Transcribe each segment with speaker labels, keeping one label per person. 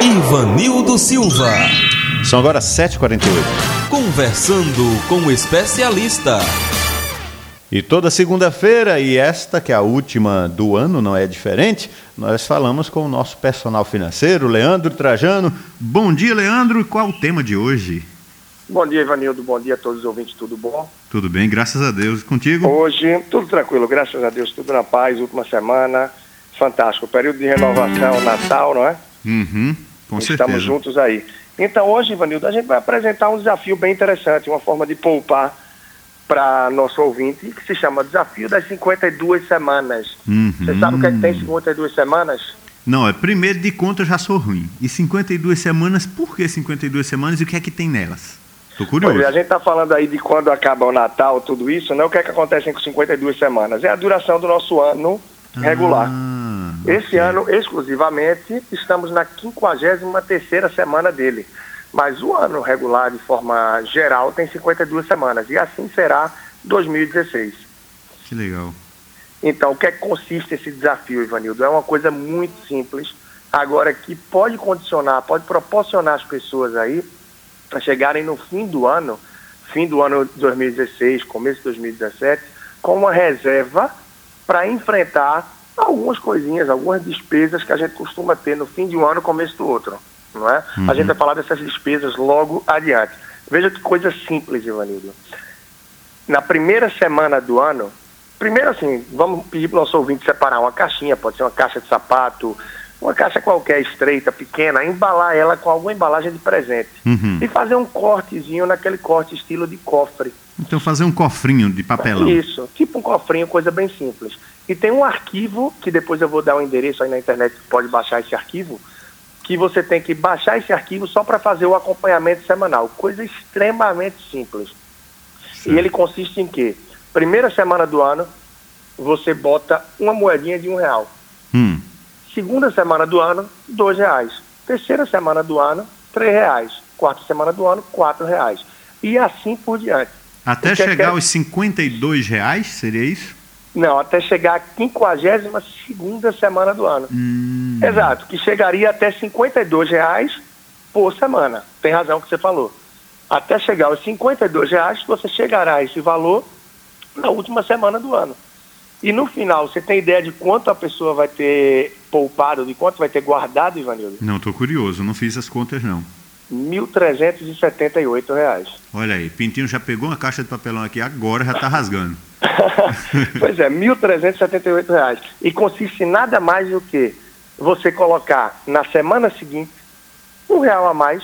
Speaker 1: Ivanildo Silva.
Speaker 2: São agora 7h48.
Speaker 1: Conversando com o especialista.
Speaker 2: E toda segunda-feira, e esta que é a última do ano, não é diferente, nós falamos com o nosso personal financeiro, Leandro Trajano. Bom dia, Leandro. E qual o tema de hoje?
Speaker 3: Bom dia, Ivanildo. Bom dia a todos os ouvintes. Tudo bom?
Speaker 2: Tudo bem, graças a Deus. Contigo?
Speaker 3: Hoje, tudo tranquilo, graças a Deus. Tudo na paz. Última semana, fantástico. Período de renovação, Natal, não é?
Speaker 2: Uhum, com
Speaker 3: Estamos
Speaker 2: certeza.
Speaker 3: juntos aí. Então, hoje, Ivanildo, a gente vai apresentar um desafio bem interessante, uma forma de poupar para nosso ouvinte, que se chama Desafio das 52 Semanas.
Speaker 2: Uhum.
Speaker 3: Você sabe o que é que tem 52 semanas?
Speaker 2: Não, é primeiro de conta eu já sou ruim. E 52 semanas, por que 52 semanas e o que é que tem nelas? Tô curioso.
Speaker 3: Pois é, a gente está falando aí de quando acaba o Natal, tudo isso, né? O que é que acontece com 52 semanas? É a duração do nosso ano regular.
Speaker 2: Ah,
Speaker 3: Esse ano, exclusivamente, estamos na 53ª semana dele. Mas o ano regular, de forma geral, tem 52 semanas. E assim será 2016.
Speaker 2: Que legal.
Speaker 3: Então, o que é que consiste esse desafio, Ivanildo? É uma coisa muito simples, agora que pode condicionar, pode proporcionar às pessoas aí para chegarem no fim do ano, fim do ano de 2016, começo de 2017, com uma reserva para enfrentar algumas coisinhas, algumas despesas que a gente costuma ter no fim de um ano, começo do outro, não é? A gente vai falar dessas despesas logo adiante. Veja que coisa simples, Ivanildo. Na primeira semana do ano, primeiro assim, vamos pedir para o nosso ouvinte separar uma caixinha, pode ser uma caixa de sapato, uma caixa qualquer estreita, pequena, embalar ela com alguma embalagem de presente.
Speaker 2: Uhum.
Speaker 3: E fazer um cortezinho naquele corte estilo de cofre.
Speaker 2: Então fazer um cofrinho de papelão.
Speaker 3: Isso, tipo um cofrinho, coisa bem simples. E tem um arquivo, que depois eu vou dar um endereço aí na internet que pode baixar esse arquivo, que você tem que baixar esse arquivo só para fazer o acompanhamento semanal. Coisa extremamente simples. E ele consiste em quê? Primeira semana do ano, você bota uma moedinha de um real.
Speaker 2: Hum.
Speaker 3: Segunda semana do ano, dois reais. Terceira semana do ano, três reais. Quarta semana do ano, quatro reais. E assim por diante.
Speaker 2: Até
Speaker 3: O que é
Speaker 2: chegar
Speaker 3: é?
Speaker 2: aos 52 reais, seria isso?
Speaker 3: Não, até chegar à 52 segunda semana do ano.
Speaker 2: Hum.
Speaker 3: Exato, que chegaria até 52 reais por semana. Tem razão que você falou. Até chegar aos 52 reais, você chegará a esse valor na última semana do ano. E no final, você tem ideia de quanto a pessoa vai ter poupado, de quanto vai ter guardado, Ivanildo?
Speaker 2: Não, tô curioso, não fiz as contas não.
Speaker 3: 1.378 reais.
Speaker 2: Olha aí, Pintinho já pegou uma caixa de papelão aqui agora, já tá rasgando.
Speaker 3: pois é, 1.378 reais. E consiste em nada mais do que você colocar na semana seguinte um real a mais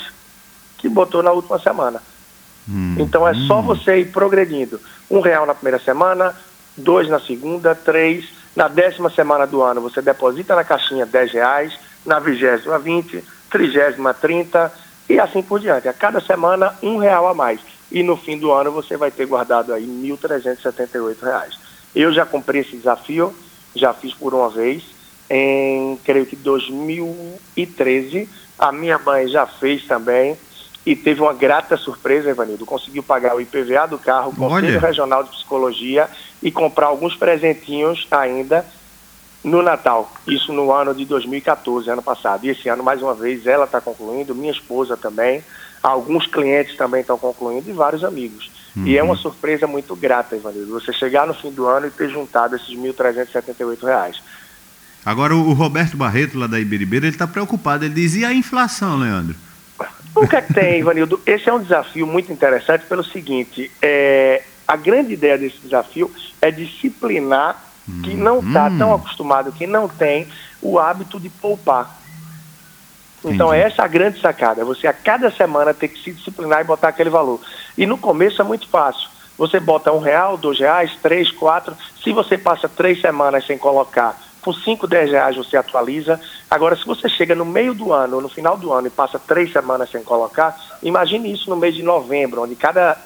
Speaker 3: que botou na última semana.
Speaker 2: Hum.
Speaker 3: Então é só você ir progredindo. Um real na primeira semana, dois na segunda, três. Na décima semana do ano você deposita na caixinha 10 reais, na vigésima 20, trigésima 30 e assim por diante. A cada semana um real a mais. E no fim do ano você vai ter guardado aí 1.378 reais. Eu já comprei esse desafio, já fiz por uma vez, em creio que 2013. A minha mãe já fez também e teve uma grata surpresa, Evanildo. Conseguiu pagar o IPVA do carro, o Conselho
Speaker 2: Olha.
Speaker 3: Regional de Psicologia e comprar alguns presentinhos ainda no Natal. Isso no ano de 2014, ano passado. E esse ano, mais uma vez, ela está concluindo, minha esposa também, alguns clientes também estão concluindo e vários amigos. E é uma surpresa muito grata, Ivanildo, você chegar no fim do ano e ter juntado esses 1.378 reais.
Speaker 2: Agora o Roberto Barreto, lá da Iberibeira, ele tá preocupado. Ele diz, e a inflação, Leandro?
Speaker 3: O que é que tem, Ivanildo? Esse é um desafio muito interessante pelo seguinte, é, a grande ideia desse desafio é disciplinar quem não está
Speaker 2: Hum.
Speaker 3: tão acostumado, quem não tem o hábito de poupar. Então
Speaker 2: Entendi.
Speaker 3: essa é a grande sacada, você a cada semana ter que se disciplinar e botar aquele valor. E no começo é muito fácil. Você bota um real, dois reais, três, quatro. Se você passa três semanas sem colocar, por cinco, dez reais você atualiza. Agora, se você chega no meio do ano, no final do ano, e passa três semanas sem colocar, imagine isso no mês de novembro, onde cada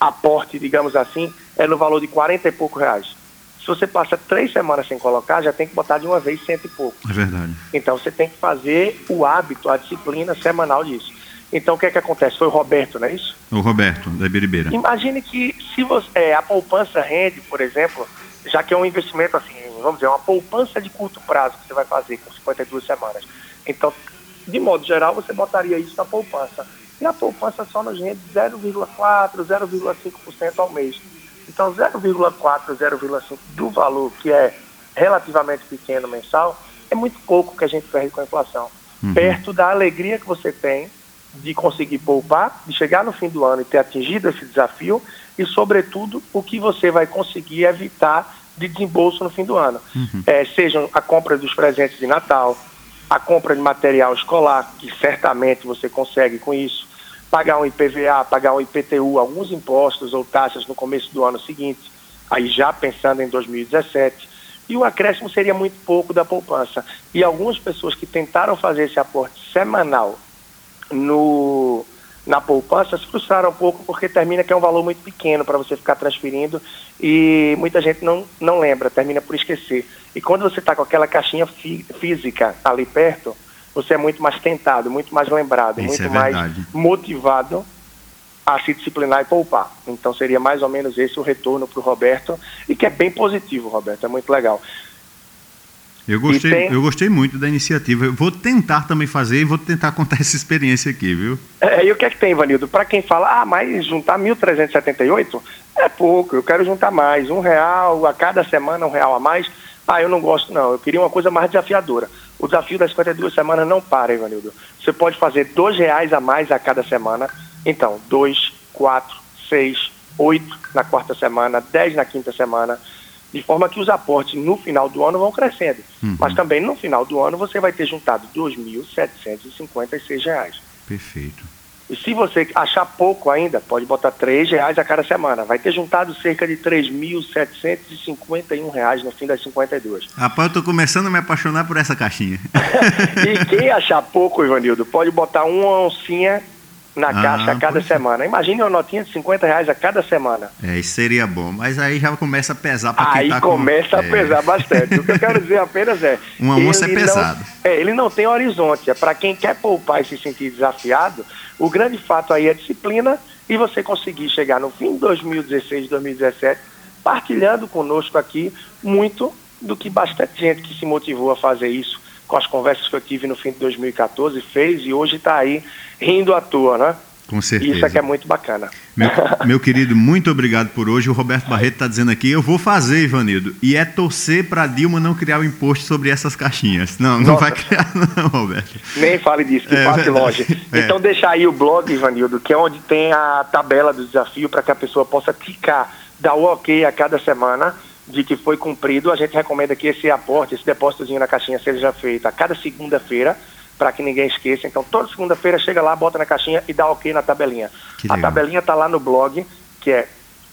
Speaker 3: aporte, digamos assim, é no valor de 40 e pouco reais. Se você passa três semanas sem colocar, já tem que botar de uma vez cento e pouco.
Speaker 2: É verdade.
Speaker 3: Então você tem que fazer o hábito, a disciplina semanal disso. Então o que é que acontece? Foi o Roberto, não é isso?
Speaker 2: O Roberto, da Iberibeira.
Speaker 3: Imagine que se você, é, a poupança rende, por exemplo, já que é um investimento assim, vamos dizer, uma poupança de curto prazo que você vai fazer com 52 semanas. Então, de modo geral, você botaria isso na poupança. E a poupança só nos rende 0,4%, 0,5% ao mês. Então, 0,4%, 0,5% do valor, que é relativamente pequeno mensal, é muito pouco que a gente perde com a inflação. Uhum. Perto da alegria que você tem de conseguir poupar, de chegar no fim do ano e ter atingido esse desafio e, sobretudo, o que você vai conseguir evitar de desembolso no fim do ano. Uhum. É, sejam a compra dos presentes de Natal, a compra de material escolar, que certamente você consegue com isso, pagar um IPVA, pagar um IPTU, alguns impostos ou taxas no começo do ano seguinte, aí já pensando em 2017. E o acréscimo seria muito pouco da poupança. E algumas pessoas que tentaram fazer esse aporte semanal no, na poupança se frustraram um pouco porque termina que é um valor muito pequeno para você ficar transferindo e muita gente não, não lembra, termina por esquecer. E quando você está com aquela caixinha fí física ali perto, você é muito mais tentado, muito mais lembrado, Isso muito é mais motivado a se disciplinar e poupar. Então seria mais ou menos esse o retorno para o Roberto, e que é bem positivo, Roberto, é muito legal.
Speaker 2: Eu gostei, tem... eu gostei muito da iniciativa. Eu vou tentar também fazer e vou tentar contar essa experiência aqui, viu?
Speaker 3: É, e o que é que tem, Vanildo? Para quem fala, ah, mas juntar 1.378 é pouco, eu quero juntar mais. Um real a cada semana, um real a mais. Ah, eu não gosto, não. Eu queria uma coisa mais desafiadora. O desafio das 52 semanas não para, Ivanildo. Você pode fazer dois reais a mais a cada semana. Então, dois, quatro, seis, oito na quarta semana, dez na quinta semana, de forma que os aportes no final do ano vão crescendo. Uhum. Mas também no final do ano você vai ter juntado R$ 2.756.
Speaker 2: Perfeito.
Speaker 3: E se você achar pouco ainda, pode botar R$ reais a cada semana. Vai ter juntado cerca de R$ 3.751 no fim das 52.
Speaker 2: Rapaz, eu estou começando a me apaixonar por essa caixinha.
Speaker 3: e quem achar pouco, Ivanildo, pode botar uma oncinha na ah, caixa a cada semana. Imagine uma notinha de 50 reais a cada semana.
Speaker 2: É, isso seria bom. Mas aí já começa a pesar para quem
Speaker 3: Aí
Speaker 2: tá
Speaker 3: começa com... a pesar é. bastante. O que eu quero dizer apenas é...
Speaker 2: Uma onça é pesado.
Speaker 3: Não, é, ele não tem horizonte. É para quem quer poupar e se sentir desafiado, o grande fato aí é disciplina e você conseguir chegar no fim de 2016, 2017, partilhando conosco aqui muito do que bastante gente que se motivou a fazer isso com as conversas que eu tive no fim de 2014 fez e hoje está aí rindo à toa, né?
Speaker 2: Com certeza.
Speaker 3: Isso aqui é muito bacana.
Speaker 2: Meu, meu querido, muito obrigado por hoje. O Roberto Barreto está dizendo aqui, eu vou fazer, Ivanildo. E é torcer para Dilma não criar o imposto sobre essas caixinhas. Não, não Nossa. vai criar não, Roberto.
Speaker 3: Nem fale disso, que é, passe longe. É. Então deixa aí o blog, Ivanildo, que é onde tem a tabela do desafio para que a pessoa possa clicar, dar o ok a cada semana de que foi cumprido. A gente recomenda que esse aporte, esse depósitozinho na caixinha seja feito a cada segunda-feira para que ninguém esqueça. Então, toda segunda-feira chega lá, bota na caixinha e dá ok na tabelinha. A tabelinha está lá no blog, que é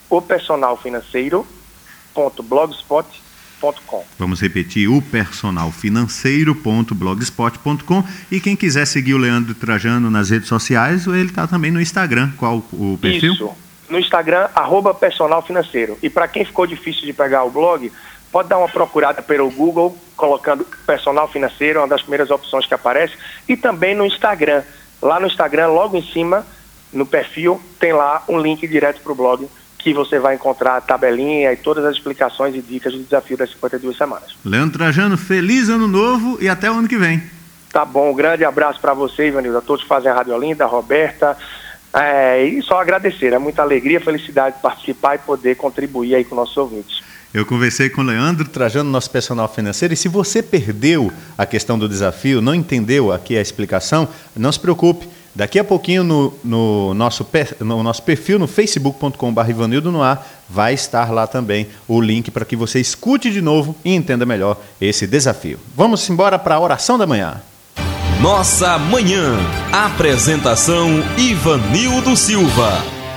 Speaker 3: o personalfinanceiro.blogspot.com.
Speaker 2: Vamos repetir, o personalfinanceiro.blogspot.com e quem quiser seguir o Leandro Trajano nas redes sociais, ele está também no Instagram. Qual o perfil?
Speaker 3: Isso, no Instagram, arroba personalfinanceiro. E para quem ficou difícil de pegar o blog, pode dar uma procurada pelo Google, colocando personal financeiro, uma das primeiras opções que aparece, e também no Instagram. Lá no Instagram, logo em cima, no perfil, tem lá um link direto para o blog que você vai encontrar a tabelinha e todas as explicações e dicas do desafio das 52 semanas.
Speaker 2: Leandro Trajano, feliz ano novo e até o ano que vem.
Speaker 3: Tá bom, um grande abraço para você, Ivanildo, a todos que fazem a Rádio Olinda, a Roberta, é, e só agradecer, é muita alegria, felicidade de participar e poder contribuir aí com nossos ouvintes.
Speaker 2: Eu conversei com o Leandro Trajano, nosso personal financeiro, e se você perdeu a questão do desafio, não entendeu aqui a explicação, não se preocupe. Daqui a pouquinho no, no nosso, no nosso perfil no facebook.com.br Ivanildo no ar vai estar lá também o link para que você escute de novo e entenda melhor esse desafio. Vamos embora para a oração da manhã.
Speaker 1: Nossa Manhã. Apresentação Ivanildo Silva.